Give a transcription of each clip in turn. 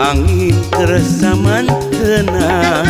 angin keresaman tenang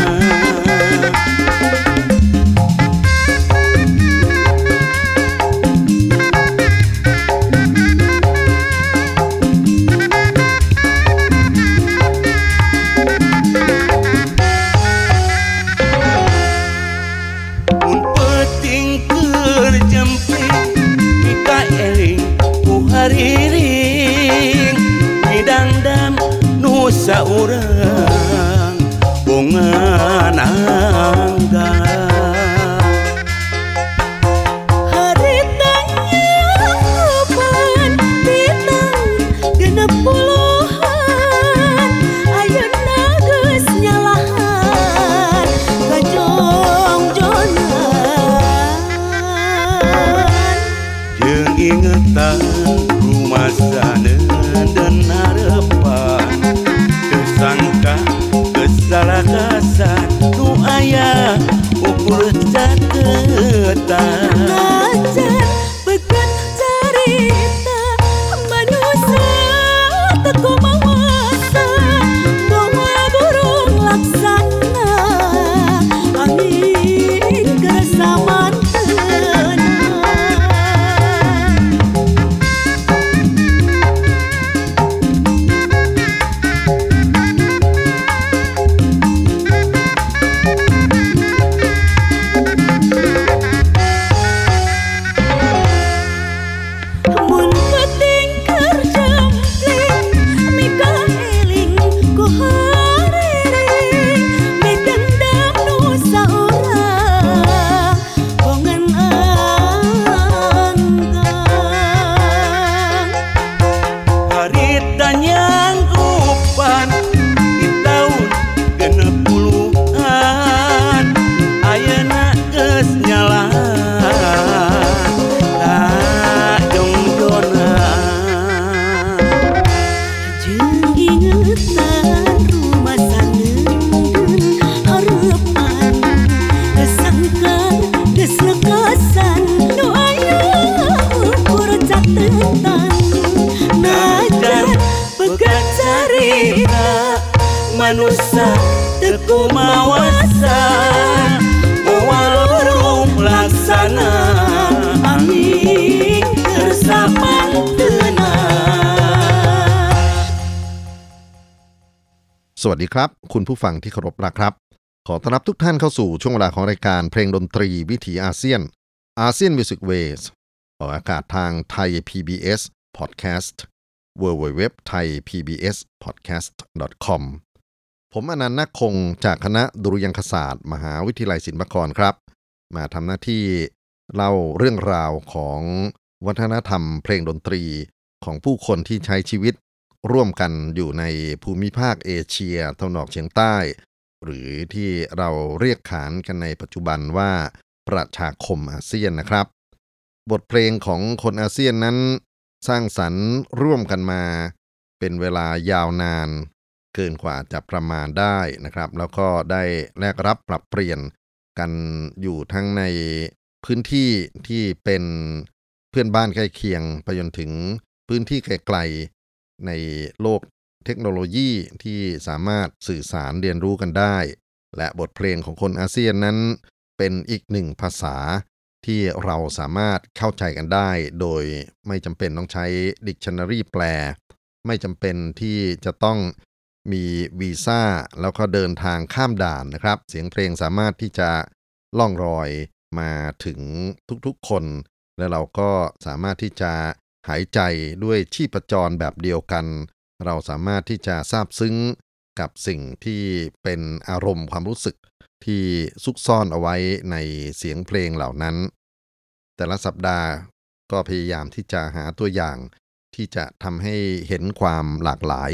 สวัสดีครับ คุณผู้ฟังที่เคารพรักครับ ขอต้อนรับทุกท่านเข้าสู่ช่วงเวลาของรายการเพลงดนตรีวิถีอาเซียนอาเซียนมิวสิกเวสออกอากาศทางไทย PBS Podcast w w w t h a i PBS Podcast com ผมอนันต์นคงจากคณะดุริยางคศาสตร์ มหาวิทยาลัยศิลปากรครับ มาทำหน้าที่เล่าเรื่องราวของวัฒนธรรมเพลงดนตรีของผู้คนที่ใช้ชีวิต ร่วมกันอยู่ในภูมิภาคเอเชียตะวันออกเฉียงใต้ หรือที่เราเรียกขานกันในปัจจุบันว่าประชาคมอาเซียนนะครับ บทเพลงของคนอาเซียนนั้น สร้างสรรค์ร่วมกันมา เป็นเวลายาวนาน เกินกว่าจะประมาณได้นะครับ แล้วก็ได้แลกรับปรับเปลี่ยนกันอยู่ทั้งในพื้นที่ที่เป็นเพื่อนบ้านใกล้เคียงไปจนถึงพื้นที่ไกล ในโลกเทคโนโลยีที่สามารถสื่อสารเรียนรู้กันได้ และบทเพลงของคนอาเซียนนั้น เป็นอีกหนึ่งภาษาที่เราสามารถเข้าใจกันได้ โดยไม่จำเป็นต้องใช้ดิกชันนารีแปล ไม่จำเป็นที่จะต้องมีวีซ่าแล้วก็เดินทางข้ามด่านนะครับ เสียงเพลงสามารถที่จะล่องรอยมาถึงทุกๆคน และเราก็สามารถที่จะ หายใจด้วยชีพจรแบบเดียวกัน เราสามารถที่จะซาบซึ้งกับสิ่งที่เป็นอารมณ์ความรู้สึกที่ซุกซ่อนเอาไว้ในเสียงเพลงเหล่านั้น แต่ละสัปดาห์ก็พยายามที่จะหาตัวอย่างที่จะทำให้เห็นความหลากหลาย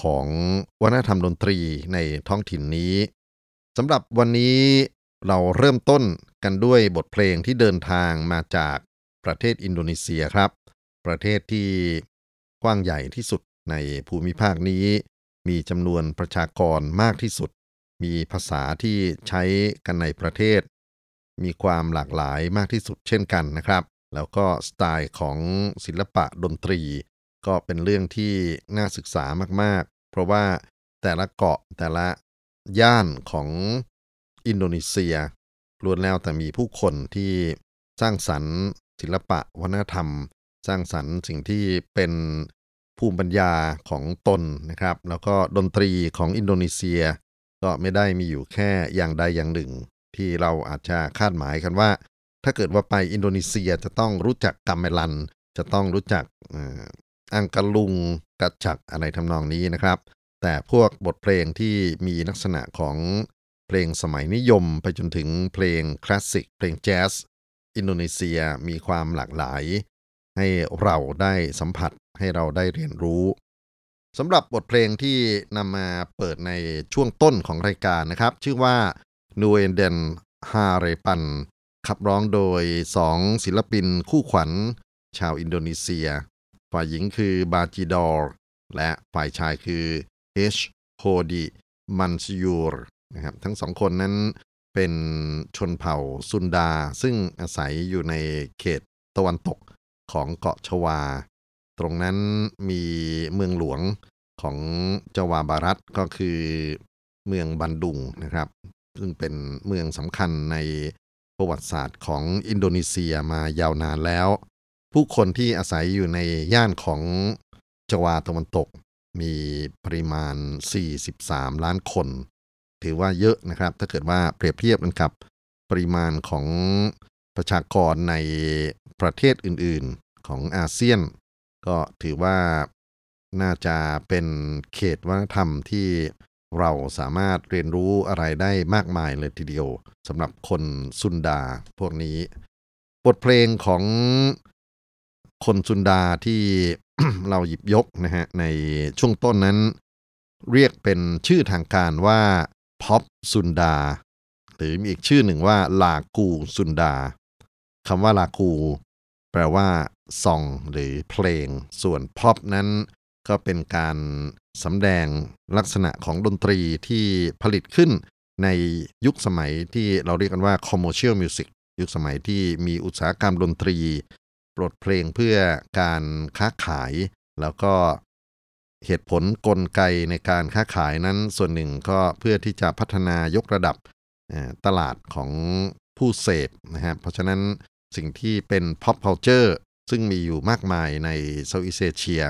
ของวัฒนธรรมดนตรีในท้องถิ่นนี้สำหรับวันนี้เราเริ่มต้นกันด้วยบทเพลงที่เดินทางมาจากประเทศอินโดนีเซียครับ ประเทศที่กว้างใหญ่ที่สุดในภูมิภาคนี้ มีจำนวนประชากรมากที่สุด มีภาษาที่ใช้กันในประเทศ มีความหลากหลายมากที่สุดเช่นกันนะครับ แล้วก็สไตล์ของศิลปะดนตรี ก็เป็นเรื่องที่น่าศึกษามากๆ เพราะว่าแต่ละเกาะแต่ละย่านของอินโดนีเซียล้วนแล้วแต่มีผู้คนที่สร้างสรรค์ศิลปะวัฒนธรรม สร้างสรรค์สิ่งที่เป็นภูมิปัญญาของตนนะครับ แล้วก็ดนตรีของอินโดนีเซีย ก็ไม่ได้มีอยู่แค่อย่างใดอย่างหนึ่ง ที่เราอาจจะคาดหมายกันว่า ถ้าเกิดว่าไปอินโดนีเซียจะต้องรู้จักกัมเมลัน จะต้องรู้จักอังกะลุงกัจจักอะไรทำนองนี้นะครับ แต่พวกบทเพลงที่มีลักษณะของเพลงสมัยนิยมไปจนถึงเพลงคลาสสิกเพลงแจ๊สอินโดนีเซียมีความหลากหลาย ให้เราได้สัมผัสให้เราได้เรียนรู้สำหรับบทเพลงที่นำมาเปิดในช่วงต้นของรายการนะครับ ชื่อว่านูเอนเดนฮาเรปันขับร้องโดยสองศิลปินคู่ขวัญ ชาวอินโดนีเซีย ฝ่ายหญิงคือบาจิดอร์ และฝ่ายชายคือเอชโฮดีมันซยูร์นะครับทั้งสองคนนั้นเป็นชนเผ่าซุนดา ซึ่งอาศัยอยู่ในเขตตะวันตก ของเกาะชวา ตรงนั้นมีเมืองหลวงของจวาบารัตก็คือเมืองบันดุงนะครับ ซึ่งเป็นเมืองสำคัญในประวัติศาสตร์ของอินโดนีเซียมายาวนานแล้ว ผู้คนที่อาศัยอยู่ในย่านของจวาตะวันตก มีปริมาณ 43 ล้านคน ถือว่าเยอะนะครับ ถ้าเกิดว่าเปรียบเทียบกันกับปริมาณของ ประชากรในประเทศอื่นๆของอาเซียน ก็ถือว่าน่าจะเป็นเขตวัฒนธรรมที่เราสามารถเรียนรู้อะไรได้มากมายเลยทีเดียวสำหรับคนซุนดาพวกนี้ บทเพลงของคนซุนดาที่เราหยิบยกนะฮะในช่วงต้นนั้น เรียกเป็นชื่อทางการว่าพ็อปซุนดา หรือมีอีกชื่อหนึ่งว่าลากูซุนดา คำว่าลากูแปลว่าซองหรือเพลง ส่วนพ็อปนั้นก็เป็นการสำแดงลักษณะของดนตรีที่ผลิตขึ้นในยุคสมัยที่เราเรียกกันว่า commercial music ยุคสมัยที่มีอุตสาหกรรมดนตรีปลดเพลงเพื่อการค้าขาย แล้วก็เหตุผลกลไกในการค้าขายนั้นส่วนหนึ่งก็เพื่อที่จะพัฒนายกระดับตลาดของผู้เสพนะฮะเพราะฉะนั้น สิ่งที่เป็น pop culture ซึ่งมีอยู่มากมายใน Southeast Asia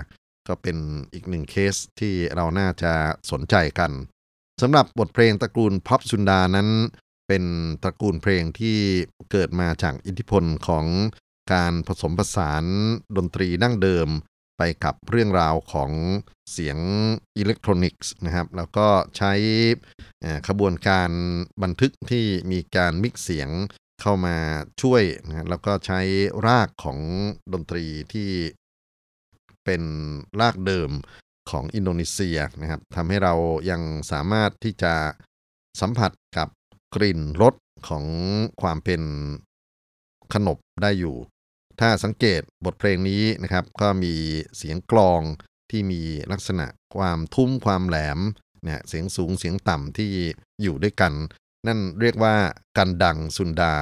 ก็เป็นอีกหนึ่งเคสที่เราน่าจะสนใจกันสำหรับบทเพลงตระกูลพ็อปซุนดานั้น เป็นตระกูลเพลงที่เกิดมาจากอิทธิพลของการผสมผสานดนตรีดั้งเดิมไปกับเรื่องราวของเสียงอิเล็กทรอนิกส์นะครับ แล้วก็ใช้ขบวนการบันทึกที่มีการมิกเสียง เข้ามาช่วยนะแล้วก็ใช้รากของดนตรีที่เป็นรากเดิมของอินโดนีเซียนะครับทำให้เรายังสามารถที่จะสัมผัสกับกลิ่นรสของความเป็นขนบได้อยู่ ถ้าสังเกตบทเพลงนี้นะครับ ก็มีเสียงกลองที่มีลักษณะความทุ้มความแหลมเนี่ยเสียงสูงเสียงต่ำที่อยู่ด้วยกัน นั่นเรียกว่ากันดังสุนดา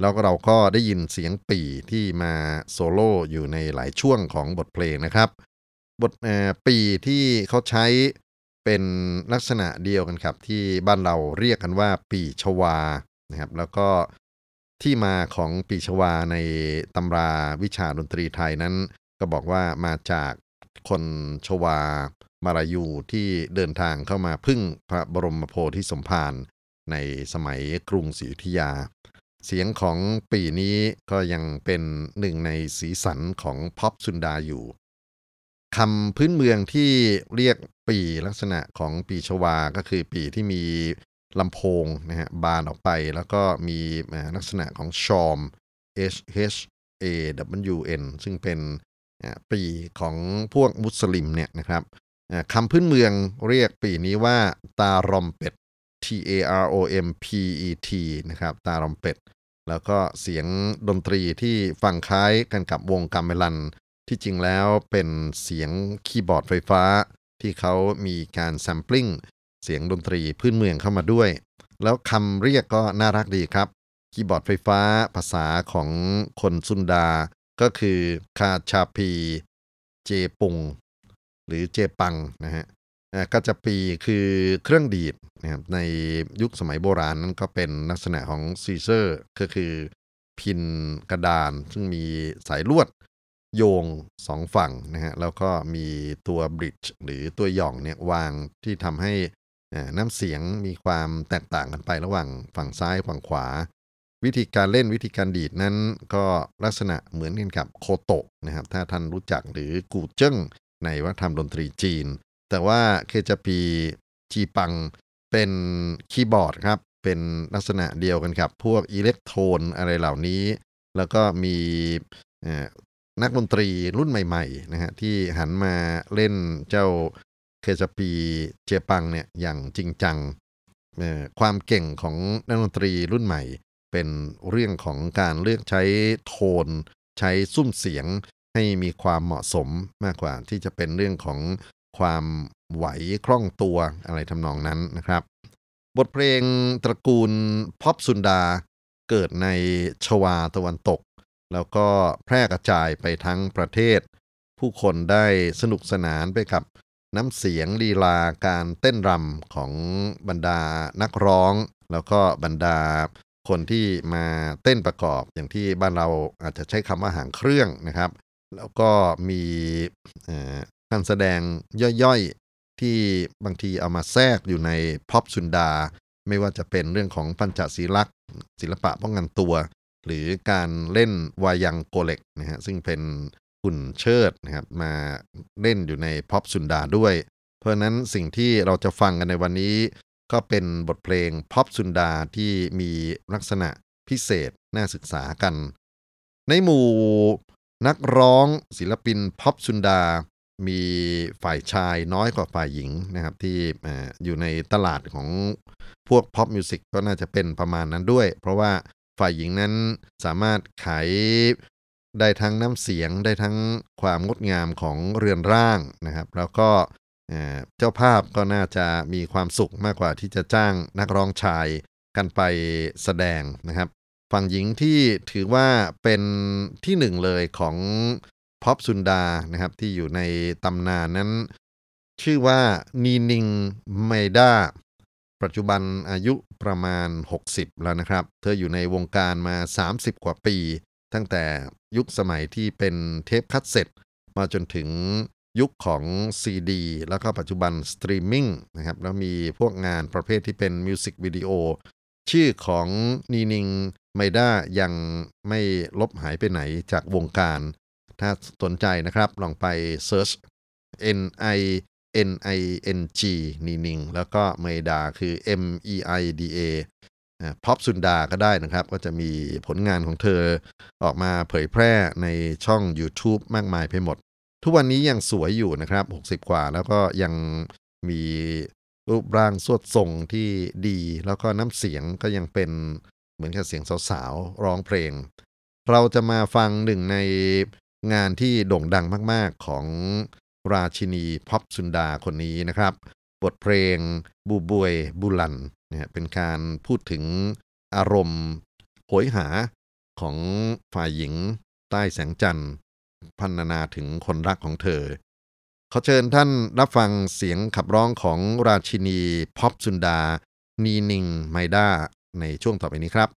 แล้วเราก็ได้ยินเสียงปี่ที่มาโซโล่อยู่ในหลายช่วงของบทเพลงนะครับ บทปีที่เขาใช้เป็นลักษณะเดียวกันครับ ที่บ้านเราเรียกกันว่าปีชวานะครับ แล้วก็ที่มาของปีชวาในตำราวิชาดนตรีไทยนั้น ก็บอกว่ามาจากคนชวามารายูที่เดินทางเข้ามาพึ่งพระบรมโพธิสมภาร ในสมัยกรุงศรีอยุธยา เสียงของปีนี้ก็ยังเป็นหนึ่งในสีสันของพ็อปซุนดาอยู่คำพื้นเมืองที่เรียกปีลักษณะของปีชวาก็คือปีที่มีลำโพงนะฮะบานออกไปแล้วก็มีลักษณะของชอม H H A W N ซึ่งเป็นปี่ของพวกมุสลิมเนี่ยนะครับคำพื้นเมืองเรียกปี่นี้ว่าตารอมเป็ด T A R O M P E T นะครับ ตารอมเป็ด แล้วก็เสียงดนตรีที่ฟังคล้ายกันกับวงกาเมลัน ที่จริงแล้วเป็นเสียงคีย์บอร์ดไฟฟ้า ที่เขามีการ samplingเสียงดนตรีพื้นเมืองเข้ามาด้วย แล้วคำเรียกก็น่ารักดีครับ คีย์บอร์ดไฟฟ้าภาษาของคนซุนดา ก็คือกาจาปี เจปุง หรือเจปังนะฮะ กาจาปีคือเครื่องดีดนะครับในยุคสมัยโบราณนั้นก็เป็นลักษณะของ zither ก็คือพิณกระดาน ซึ่งมีสายลวดโยงสองฝั่งนะฮะแล้วก็มีตัวบริดจ์หรือตัวหย่องเนี่ยวางที่ทำให้น้ำเสียงมีความแตกต่างกันไประหว่างฝั่งซ้ายฝั่งขวา วิธีการเล่นวิธีการดีดนั้นก็ลักษณะเหมือนกันกับโคโตะนะครับถ้าท่านรู้จักหรือกูเจิ้งในวัฒนธรรมดนตรีจีน แต่ว่าเคจปีจีปังเป็นคีย์บอร์ดครับ เป็นลักษณะเดียวกันครับ พวกอิเล็กโทรนอะไรเหล่านี้ แล้วก็มีนักดนตรีรุ่นใหม่ๆนะฮะที่หันมาเล่นเจ้าเคจปีเจปังเนี่ยอย่างจริงจัง ความเก่งของนักดนตรีรุ่นใหม่ เป็นเรื่องของการเลือกใช้โทน ใช้ซุ้มเสียงให้มีความเหมาะสมมากกว่าที่จะเป็นเรื่องของ ความไหวคล่องตัวอะไรทำนองนั้นนะครับ บทเพลงตระกูลพ็อปซุนดาเกิดในชวาตะวันตก แล้วก็แพร่กระจายไปทั้งประเทศ ผู้คนได้สนุกสนานไปกับน้ำเสียงลีลาการเต้นรำของบรรดานักร้อง แล้วก็บรรดาคนที่มาเต้นประกอบอย่างที่บ้านเราอาจจะใช้คำว่าหางเครื่องนะครับ แล้วก็มี การแสดงย่อยๆ ที่บางทีเอามาแทรกอยู่ในพ็อปซุนดา ไม่ว่าจะเป็นเรื่องของปันจักสีลัตศิลปะป้องกันตัว หรือการเล่นวายังโกเล็กนะฮะซึ่งเป็นหุ่นเชิดนะครับมาเล่นอยู่ในพ็อปซุนดาด้วย เพราะนั้นสิ่งที่เราจะฟังกันในวันนี้ ก็เป็นบทเพลงพ็อปซุนดาที่มีลักษณะพิเศษน่าศึกษากัน ในหมู่นักร้องศิลปินพ็อปซุนดา มีฝ่ายชายน้อยกว่าฝ่ายหญิงนะครับ ที่อยู่ในตลาดของพวกพ็อปมิวสิกก็น่าจะเป็นประมาณนั้นด้วย เพราะว่าฝ่ายหญิงนั้นสามารถขายได้ทั้งน้ำเสียงได้ทั้งความงดงามของเรือนร่างนะครับ แล้วก็เจ้าภาพก็น่าจะมีความสุขมากกว่าที่จะจ้างนักร้องชายกันไปแสดงนะครับ ฝั่งหญิงที่ถือว่าเป็นที่หนึ่งเลยของ พอปซุนดานะครับที่อยู่ในตำนานนั้น ชื่อว่านีนิงไมดาปัจจุบันอายุประมาณ 60 แล้วนะครับ เธออยู่ในวงการมา 30 กว่าปี ตั้งแต่ยุคสมัยที่เป็นเทปคัตเซ็ตมาจนถึงยุคของ CD แล้วก็ปัจจุบันสตรีมมิ่งนะครับแล้วมีพวกงานประเภทที่เป็นมิวสิกวิดีโอชื่อของนีนิงไมด้ายังไม่ลบหายไปไหนจากวงการ ถ้าสนใจนะครับลองไป search N I N I N G นีนิงแล้วก็เมดาคือ M E I D A พ็อปซุนดาก็ได้นะครับ ก็จะมีผลงานของเธอออกมาเผยแพร่ในช่อง YouTube มากมายไปหมด ทุกวันนี้ยังสวยอยู่นะครับ 60 กว่าแล้วก็ยังมีรูปร่างสวดทรงที่ดี แล้วก็น้ำเสียงก็ยังเป็นเหมือนกับเสียงสาวๆ ร้องเพลง เราจะมาฟังหนึ่งใน งานที่โด่งดังมาก ๆ ของราชินีพ็อปซุนดาคนนี้นะครับ บทเพลงบูบวยบุลันเนี่ยเป็นการพูดถึงอารมณ์โหยหาของฝ่ายหญิงใต้แสงจันทร์พันนาถึงคนรักของเธอ ขอเชิญท่านรับฟังเสียงขับร้องของราชินีพ็อปซุนดา นีนิงไมด้าในช่วงต่อไปนี้ครับ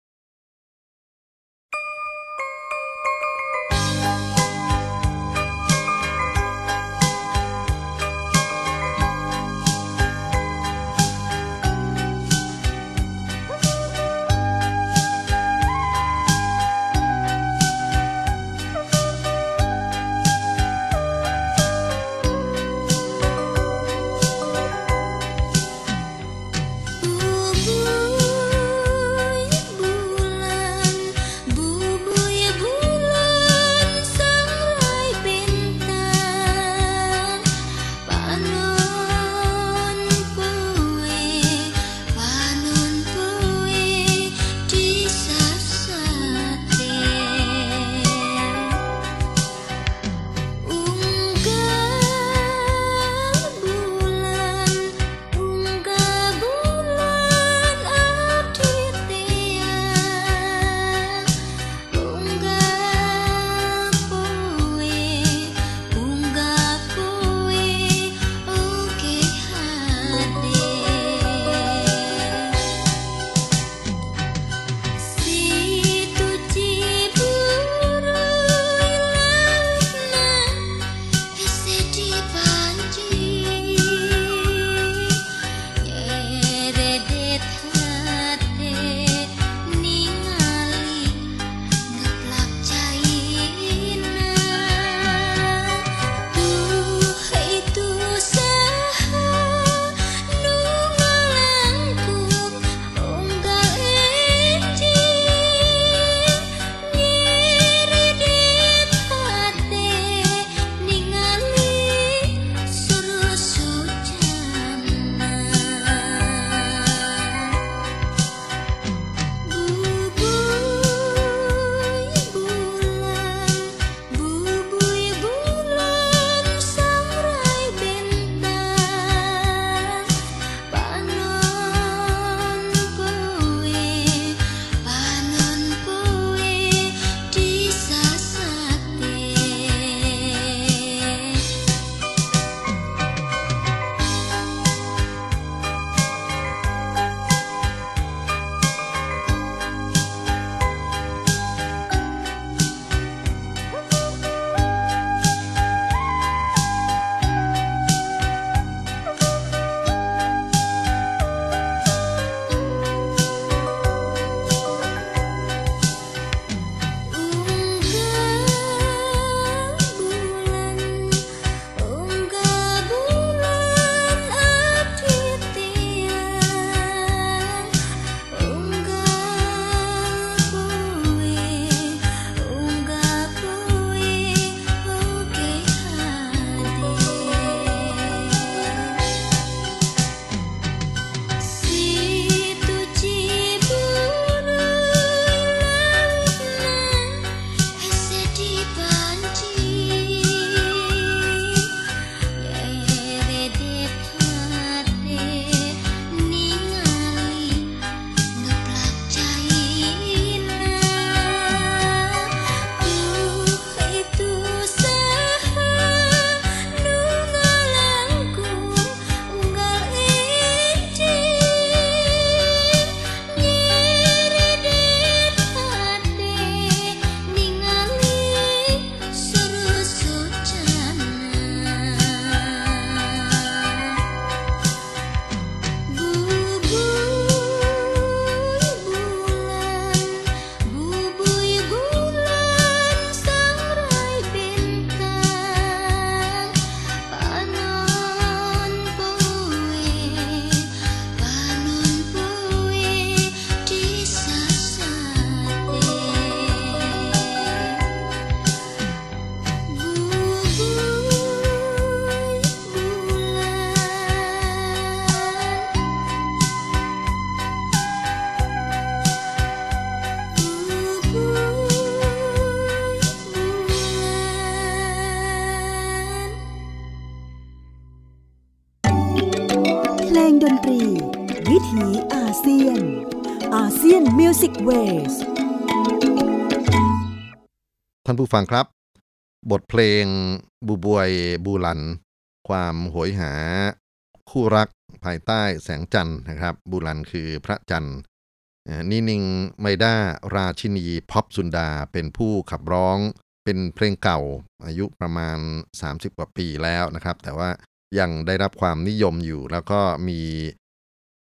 มิวสิกเวสท่านผู้ฟังครับ บทเพลงบูบวยบูลัน ความโหยหา คู่รักภายใต้แสงจันทร์นะครับ บูลันคือพระจันทร์นินิงไมด้าราชินีพ็อปสุนดาเป็นผู้ขับร้องเป็นเพลงเก่าอายุประมาณ 30 กว่าปีแล้วนะครับ แต่ว่ายังได้รับความนิยมอยู่แล้วก็มี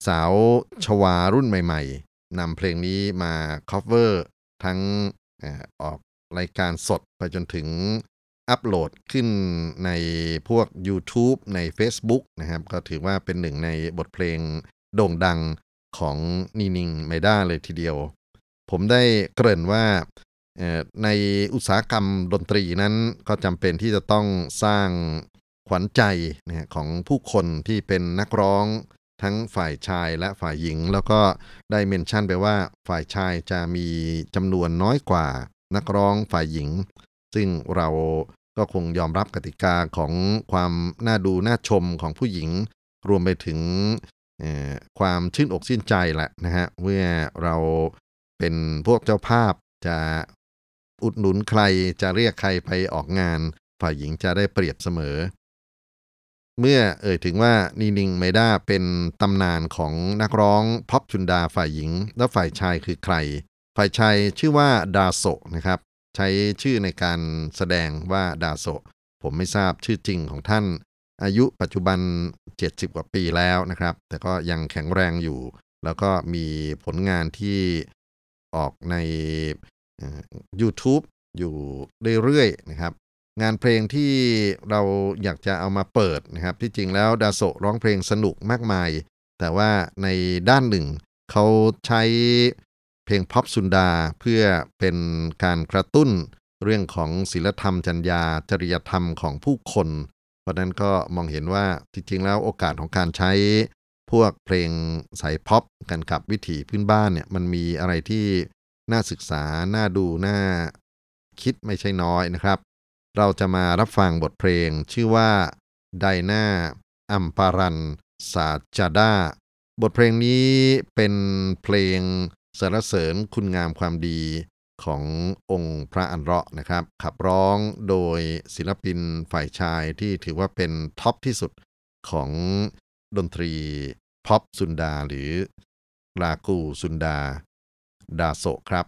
สาวชวารุ่นใหม่ๆ นำเพลงนี้มา cover ทั้งออกรายการสดไปจนถึงอัปโหลดขึ้นในพวก YouTube ใน Facebook นะครับ ก็ถือว่าเป็นหนึ่งในบทเพลงโด่งดังของนีนิงไมด้าเลยทีเดียว ผมได้เกริ่นว่าในอุตสาหกรรมดนตรีนั้นก็จำเป็นที่จะต้องสร้างขวัญใจของผู้คนที่เป็นนักร้อง ทั้งฝ่ายชายและฝ่ายหญิง แล้วก็ได้เมนชั่นไปว่าฝ่ายชายจะมีจำนวนน้อยกว่านักร้องฝ่ายหญิง ซึ่งเราก็คงยอมรับกติกาของความน่าดูน่าชมของผู้หญิง รวมไปถึงความชื่นอกชื่นใจแหละนะฮะเมื่อเราเป็นพวกเจ้าภาพจะอุดหนุนใครจะเรียกใครไปออกงาน ฝ่ายหญิงจะได้เปรียบเสมอ เมื่อเอ่ยถึงว่านีนิงไมด้าเป็นตำนานของนักร้องพ็อปชุนดาฝ่ายหญิง แล้วฝ่ายชายคือใคร ฝ่ายชายชื่อว่าดาโซนะครับ ใช้ชื่อในการแสดงว่าดาโซผมไม่ทราบชื่อจริงของท่าน อายุปัจจุบัน 70 กว่าปีแล้วนะครับ แต่ก็ยังแข็งแรงอยู่ แล้วก็มีผลงานที่ออกใน YouTube อยู่เรื่อยๆนะครับ งานเพลงที่เราอยากจะเอามาเปิดนะครับ ที่จริงแล้วดาโซร้องเพลงสนุกมากมาย แต่ว่าในด้านหนึ่ง เขาใช้เพลงพ็อปซุนดาเพื่อเป็นการกระตุ้นเรื่องของศิลธรรมจัญญาจริยธรรมของผู้คน เพราะนั้นก็มองเห็นว่าจริงๆแล้วโอกาสของการใช้พวกเพลงสายพ็อปกันกับวิถีพื้นบ้านเนี่ยมันมีอะไรที่น่าศึกษา น่าดู น่าคิดไม่ใช่น้อยนะครับ เราจะมารับฟังบทเพลงชื่อว่าไดนาอัมปารัน สาจาดาบทเพลงนี้เป็นเพลงสรรเสริญคุณงามความดีขององค์พระอันเราะนะครับ ขับร้องโดยศิลปินฝ่ายชายที่ถือว่าเป็นท็อปที่สุดของดนตรีพ็อปซุนดาหรือลากูซุนดา ดาโซครับ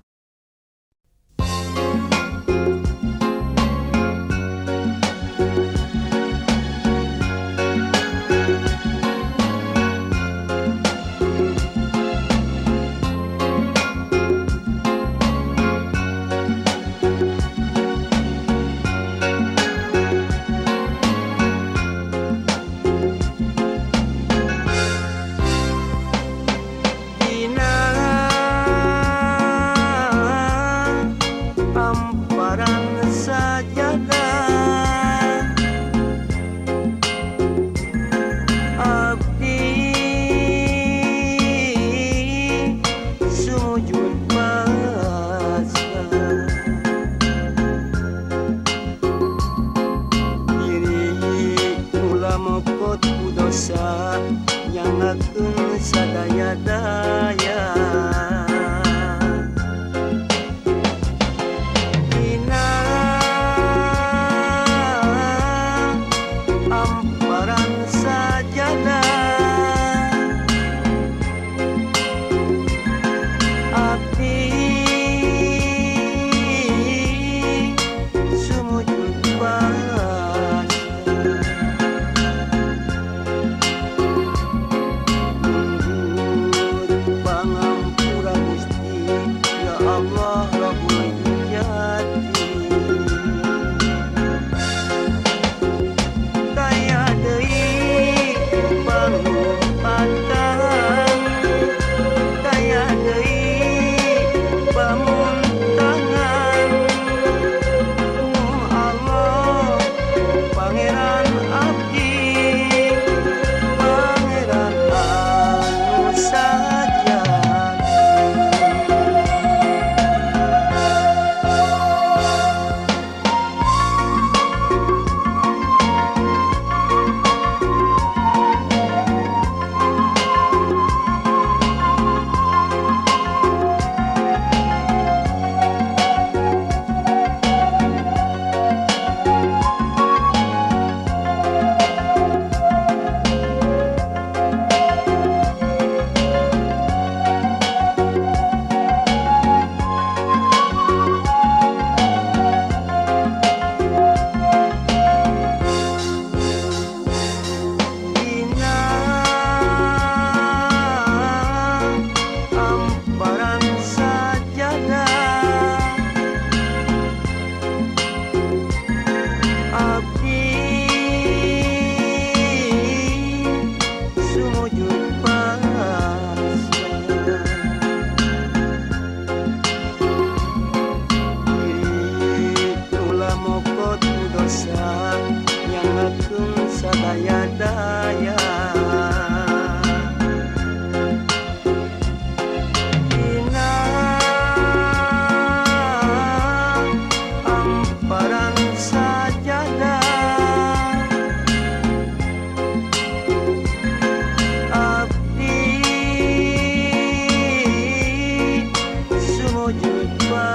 fly.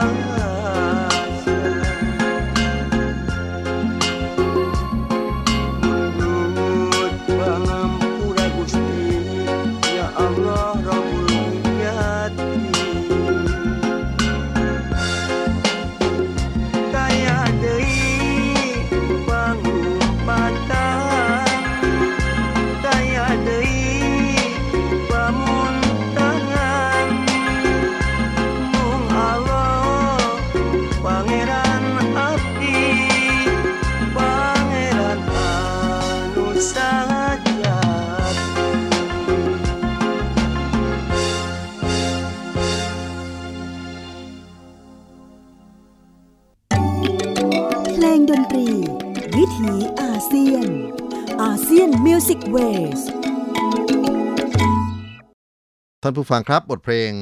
านผู้ฟังครับบทเพลง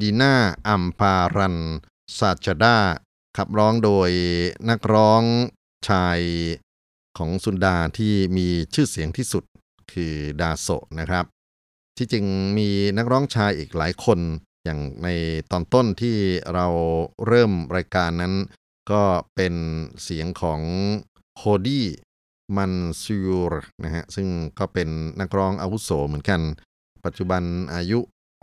ดีน่าอัมปารันซาจดาขับร้องโดยนักร้องชายของสุนดาที่มีชื่อเสียงที่สุดคือดาโซนะครับ ที่จริงมีนักร้องชายอีกหลายคน อย่างในตอนต้นที่เราเริ่มรายการนั้น ก็เป็นเสียงของโคดี้มันซูร์นะฮะซึ่งก็เป็นนักร้องอาวุโสเหมือนกัน ปัจจุบันอายุ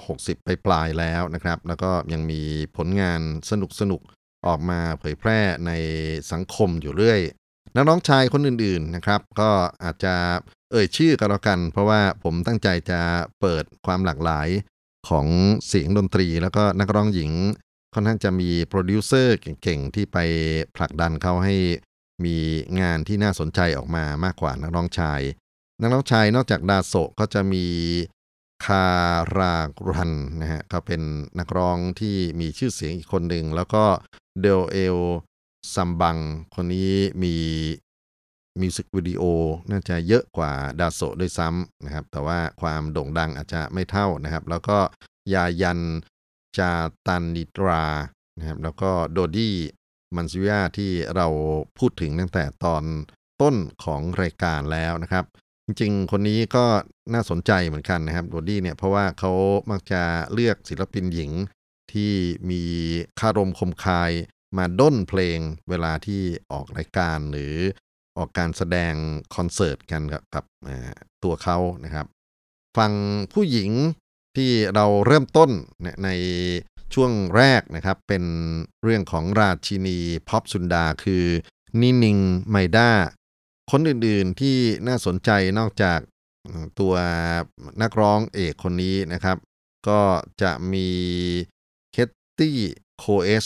60 ไปปลายแล้วนะครับ แล้วก็ยังมีผลงานสนุกสนุกออกมาเผยแพร่ในสังคมอยู่เรื่อยนักร้องชายคนอื่นๆนะครับ ก็อาจจะเอ่ยชื่อกันแล้วกัน เพราะว่าผมตั้งใจจะเปิดความหลากหลายของเสียงดนตรี แล้วก็นักร้องหญิงค่อนข้างจะมีโปรดิวเซอร์เก่งๆ ที่ไปผลักดันเขาให้มีงานที่น่าสนใจออกมามากกว่านักร้องชาย นักร้องชายนอกจากดาโซก็จะมี คารารันนะฮะก็เป็นนักร้องที่มีชื่อเสียงอีกคนหนึ่ง แล้วก็เดลเอลซัมบัง คนนี้มีมิวสิกวิดีโอน่าจะเยอะกว่าดาโซด้วยซ้ำนะครับ แต่ว่าความโด่งดังอาจจะไม่เท่านะครับ แล้วก็ยายันจาตันนิตรานะครับ แล้วก็โดดี้มันซิยาที่เราพูดถึงตั้งแต่ตอนต้นของรายการแล้วนะครับ จริงๆ คนนี้ก็น่าสนใจเหมือนกันนะครับโดดี้เนี่ยเพราะว่าเขามักจะเลือกศิลปินหญิงที่มีคารมคมคายมาด้นเพลงเวลาที่ออกรายการหรือออกการแสดงคอนเสิร์ตกันกับกับตัวเขานะครับ ฝั่งผู้หญิงที่เราเริ่มต้นในช่วงแรกนะครับ เป็นเรื่องของราชินีพ็อปสุนดาคือนินิงไมด้า คนอื่นๆที่น่าสนใจนอกจากตัวนักร้องเอกคนนี้นะครับ ก็จะมีเคตตี้โคเอส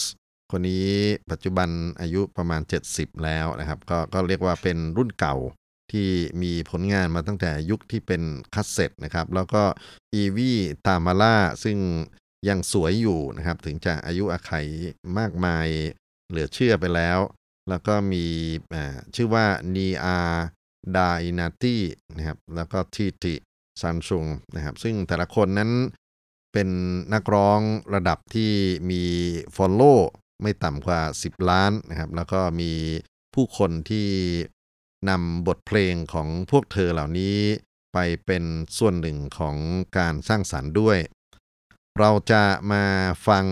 คนนี้ปัจจุบันอายุประมาณ 70 แล้วนะครับกก็เรียกว่าเป็นรุ่นเก่าที่มีผลงานมาตั้งแต่ยุคที่เป็นคัสเซ็ตนะครับ แล้วก็อีวีตามาล่าซึ่งยังสวยอยู่นะครับ ถึงจะอายุอาขัยมากมายเหลือเชื่อไปแล้ว แล้วก็มีชื่อว่านีอาดาอินาตีนะครับแล้วก็ทีติซันซุงนะครับซึ่งแต่ละคนนั้นเป็นนักร้องระดับที่มี follow ไม่ต่ำกว่า 10 ล้านนะครับแล้วก็มีผู้คนที่นำบทเพลงของพวกเธอเหล่านี้ไปเป็นส่วนหนึ่งของการสร้างสรรค์ด้วย เราจะมาฟัง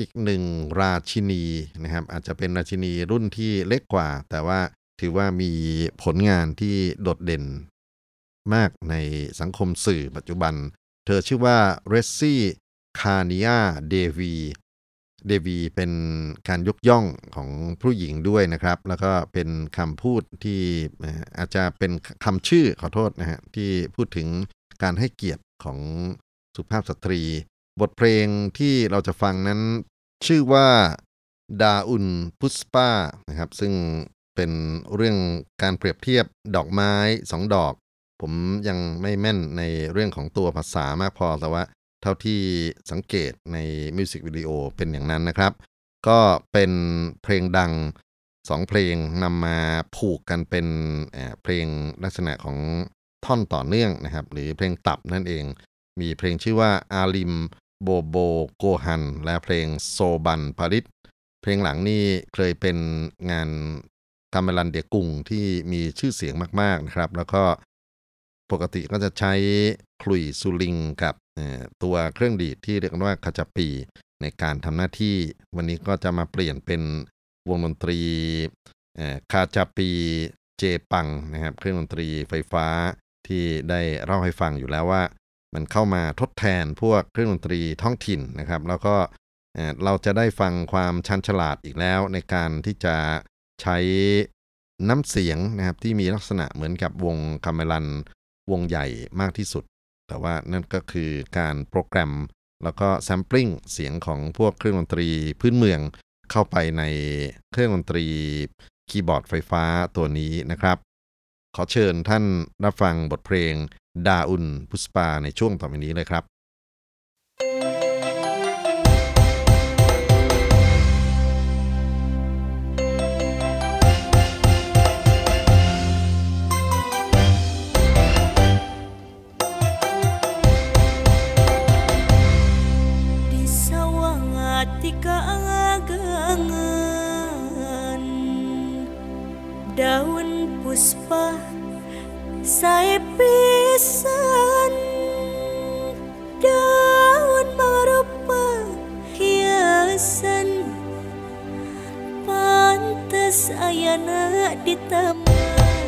อีกหนึ่งราชินีนะครับอาจจะเป็นราชินีรุ่นที่เล็กกว่า แต่ว่าถือว่ามีผลงานที่โดดเด่นมากในสังคมสื่อปัจจุบัน เธอชื่อว่าเรซซี่คาเนียเดวีเดวีเป็นการยกย่องของผู้หญิงด้วยนะครับ แล้วก็เป็นคำพูดที่อาจจะเป็นคำชื่อขอโทษนะฮะที่พูดถึงการให้เกียรติของสุภาพสตรี บทเพลงที่เราจะฟังนั้น ชื่อว่าดาอุนพุสปานะครับซึ่งเป็นเรื่องการเปรียบเทียบดอกไม้สองดอก ผมยังไม่แม่นในเรื่องของตัวภาษามากพอแต่ว่าเท่าที่สังเกตในมิวสิกวิดีโอเป็นอย่างนั้นนะครับ ก็เป็นเพลงดังสองเพลงนำมาผูกกันเป็นเพลงลักษณะของท่อนต่อเนื่องนะครับ หรือเพลงตับนั่นเอง มีเพลงชื่อว่าอาลิม โบโบโกฮัน และเพลงโซบันพาริสเพลงหลังนี่เคยเป็นงานกาเมลันเดียกุงที่มีชื่อเสียงมาก ๆนะครับ แล้วก็ปกติก็จะใช้คลุยซูลิงกับตัวเครื่องดีดที่เรียกว่าคาจาปีในการทำหน้าที่ วันนี้ก็จะมาเปลี่ยนเป็นวงดนตรีคาจาปีเจปังนะครับ เครื่องดนตรีไฟฟ้าที่ได้เล่าให้ฟังอยู่แล้วว่า มันเข้ามาทดแทนพวกเครื่องดนตรีท้องถิ่นนะครับ แล้วก็เราจะได้ฟังความชันฉลาดอีกแล้วในการที่จะใช้น้ำเสียงนะครับที่มีลักษณะเหมือนกับวงกาเมลันวงใหญ่มากที่สุด แต่ว่านั่นก็คือการโปรแกรมแล้วก็ sampling เสียงของพวกเครื่องดนตรีพื้นเมืองเข้าไปในเครื่องดนตรีคีย์บอร์ดไฟฟ้าตัวนี้นะครับ ขอเชิญท่านรับฟังบทเพลง ดาอุนพุสปาในช่วงต่อไปนี้เลยครับ Sae pisan daun marupa hiasan. Pantes ayana di taman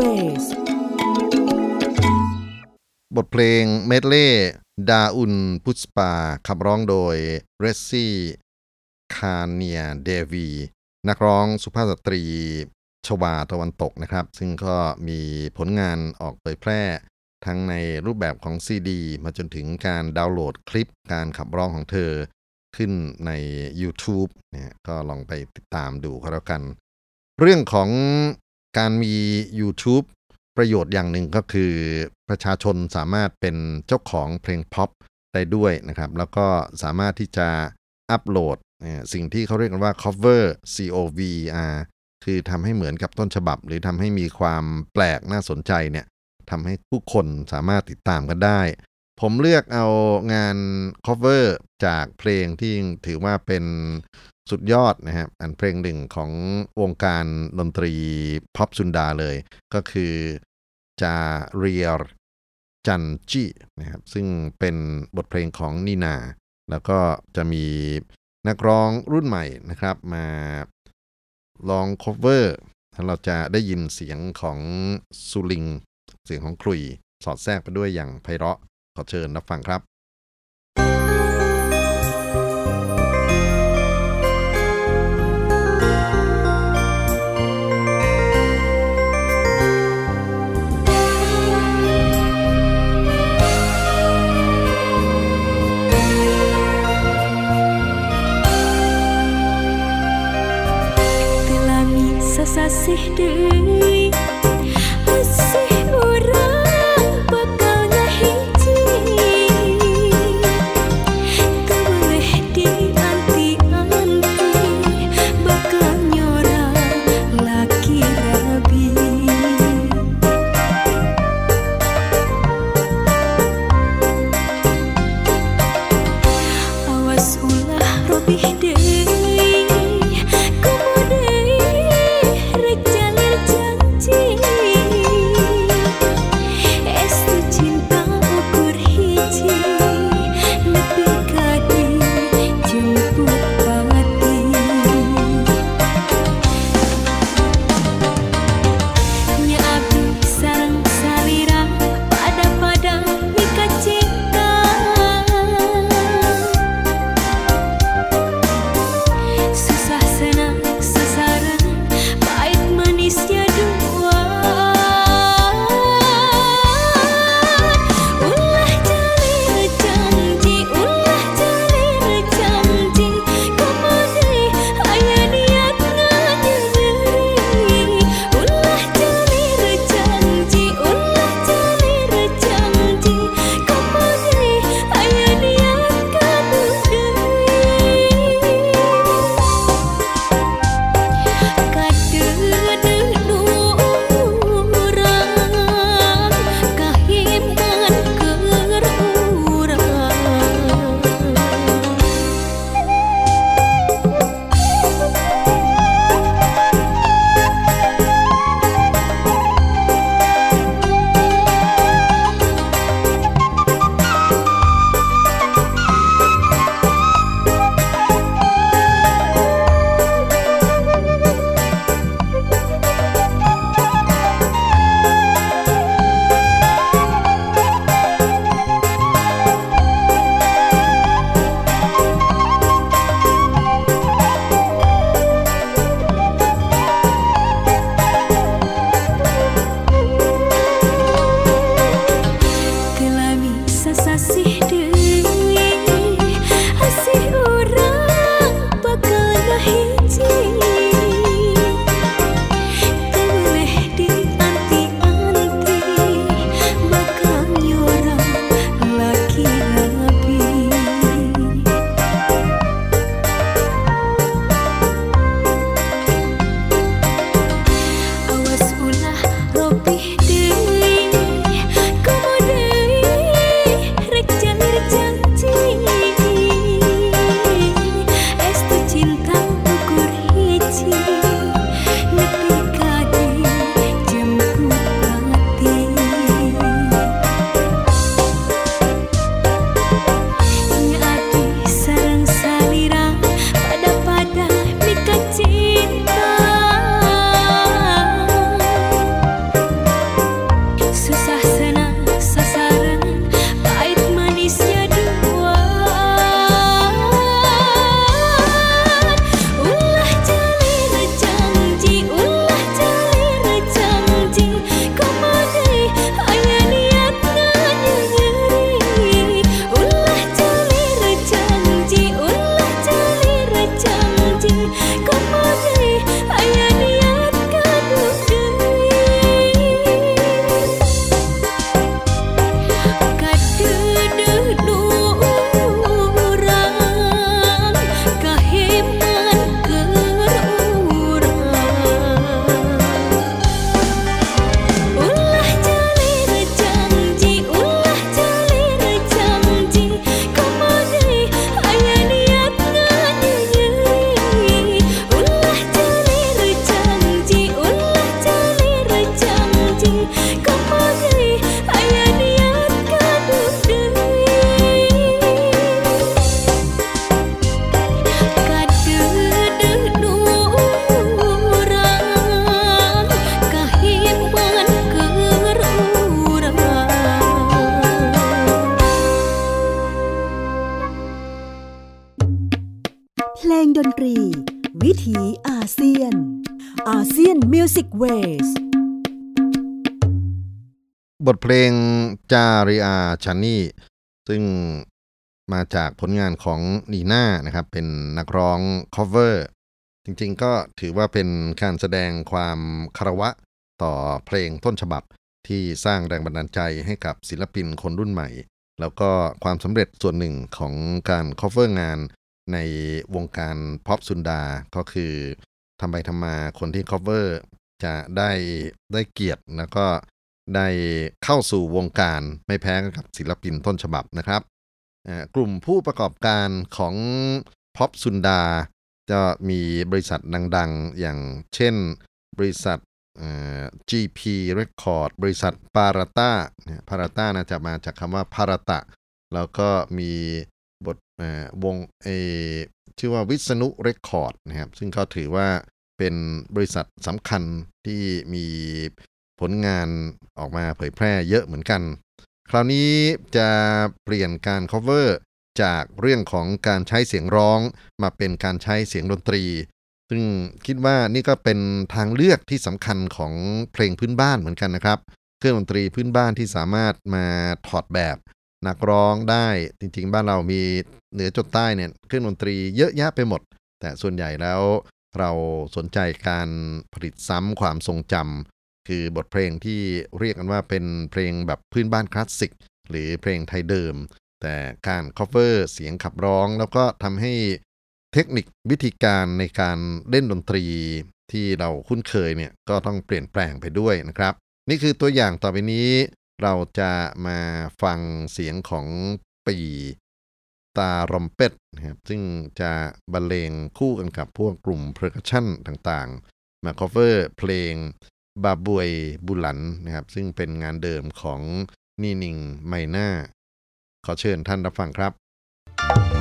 มิวสิกเวสบทเพลงเมดเล่ดาอุนพุสปาขับร้องโดยเรซซี่คาเนียเดวี นักร้องสุภาพสตรีชวาตะวันตกนะครับ ซึ่งก็มีผลงานออกเผยแพร่ ทั้งในรูปแบบของซีดี มาจนถึงการดาวน์โหลดคลิปการขับร้องของเธอขึ้นใน YouTube เนี่ยก็ลองไปติดตามดูก็แล้วกัน เรื่องของ การมี YouTube ประโยชน์อย่างหนึ่งก็คือประชาชนสามารถเป็นเจ้าของเพลงพ็อปได้ด้วยนะครับ แล้วก็สามารถที่จะอัปโหลดสิ่งที่เขาเรียกกันว่า cover C O V R คือทำให้เหมือนกับต้นฉบับ หรือทำให้มีความแปลกน่าสนใจเนี่ยทำให้ผู้คนสามารถติดตามกันได้ ผมเลือกเอางาน cover จากเพลงที่ถือว่าเป็น สุดยอดนะครับอันเพลงหนึ่งของวงการดนตรีพ็อปซุนดาเลย ก็คือจาเรียรจันจีนะครับซึ่งเป็นบทเพลงของนีนา แล้วก็จะมีนักร้องรุ่นใหม่นะครับ มาลอง cover แล้วเราจะได้ยินเสียงของซูลิง เสียงของคลุย สอดแทรกไปด้วยอย่างไพเราะขอเชิญรับฟังครับ ชันนี่ซึ่งมาจากผลงานของนีน่านะครับ เป็นนักร้อง cover จริงๆก็ถือว่าเป็นการแสดงความคารวะต่อเพลงต้นฉบับที่สร้างแรงบันดาลใจให้กับศิลปินคนรุ่นใหม่ แล้วก็ความสำเร็จส่วนหนึ่งของการ cover งานในวงการพ็อปซุนดา ก็คือทำไปทำมาคนที่ cover จะได้ได้เกียรติแล้วก็ ได้เข้าสู่วงการไม่แพ้กับศิลปินต้นฉบับนะครับกลุ่มผู้ประกอบการของพ็อปซุนดา จะมีบริษัทดังๆ อย่างเช่นบริษัท GP Record บริษัทปาราต้าปาราต้านะจะมาจากคำว่าพารตะ แล้วก็มีบทวงเออชื่อว่าวิษณุเรคคอร์ดนะครับ ซึ่งก็ถือว่าเป็นบริษัทสำคัญที่มี ผลงานออกมาเผยแพร่เยอะเหมือนกัน คราวนี้จะเปลี่ยนการ cover จากเรื่องของการใช้เสียงร้องมาเป็นการใช้เสียงดนตรี ซึ่งคิดว่านี่ก็เป็นทางเลือกที่สำคัญของเพลงพื้นบ้านเหมือนกันนะครับ เครื่องดนตรีพื้นบ้านที่สามารถมาถอดแบบนักร้องได้จริงๆ บ้านเรามีเหนือจดใต้เนี่ยเครื่องดนตรีเยอะแยะไปหมด แต่ส่วนใหญ่แล้วเราสนใจการผลิตซ้ำความทรงจำ คือบทเพลงที่เรียกกันว่าเป็นเพลงแบบพื้นบ้านคลาสสิก หรือเพลงไทยเดิม แต่การ cover เสียงขับร้อง แล้วก็ทำให้เทคนิควิธีการในการเล่นดนตรีที่เราคุ้นเคยเนี่ยก็ต้องเปลี่ยนแปลงไปด้วยนะครับ นี่คือตัวอย่างต่อไปนี้ เราจะมาฟังเสียงของปี่ตารอมเป็ดนะครับซึ่งจะบรรเลงคู่กันกับพวกกลุ่ม percussion ต่างๆ มา cover เพลง บูบวยบูลันนะครับ ซึ่งเป็นงานเดิมของนีนิงไมดาขอเชิญท่านรับฟังครับ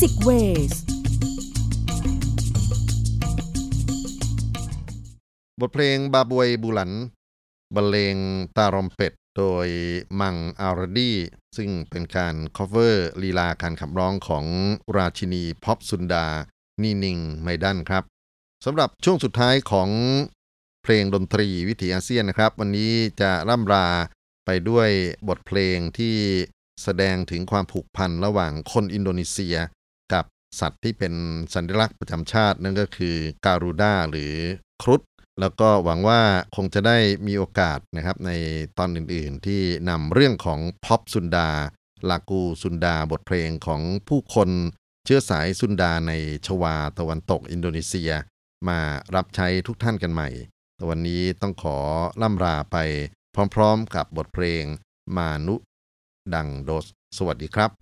ซียนมิวสิกเวสบทเพลงบูบวยบูลัน บรรเลงตารอมเป็ด โดยมังอารดีซึ่งเป็นการ cover ลีลาการขับร้องของราชินีพ็อปซุนดา นีนิงไมดานะครับสำหรับช่วงสุดท้ายของเพลงดนตรีวิถีอาเซียนนะครับ วันนี้จะร่ำลาไปด้วยบทเพลงที่แสดงถึงความผูกพันระหว่างคนอินโดนีเซีย สัตว์ที่เป็นสัญลักษณ์ประจำชาตินั่นก็คือการูด้าหรือครุฑแล้วก็หวังว่าคงจะได้มีโอกาสนะครับในตอนอื่นๆ ที่นำเรื่องของพ็อปซุนดา ลากูซุนดาบทเพลงของผู้คนเชื้อสายซุนดาในชวาตะวันตกอินโดนีเซีย มารับใช้ทุกท่านกันใหม่ แต่วันนี้ต้องขอล่ำลาไปพร้อมๆกับบทเพลงมานุดังโดส สวัสดีครับ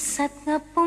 Sat nga po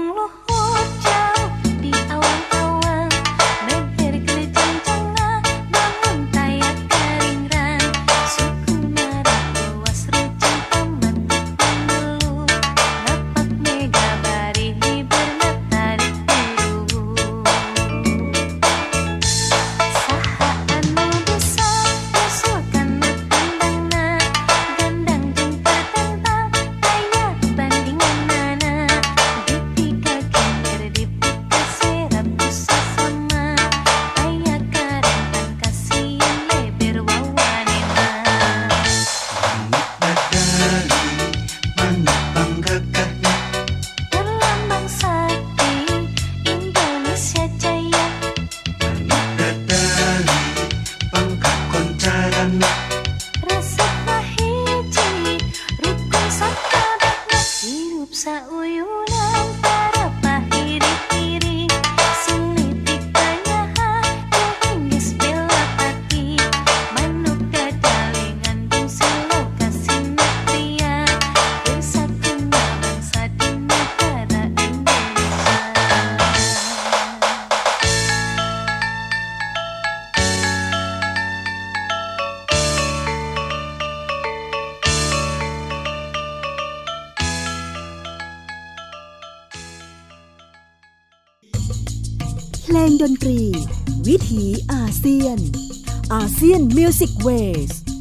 ลง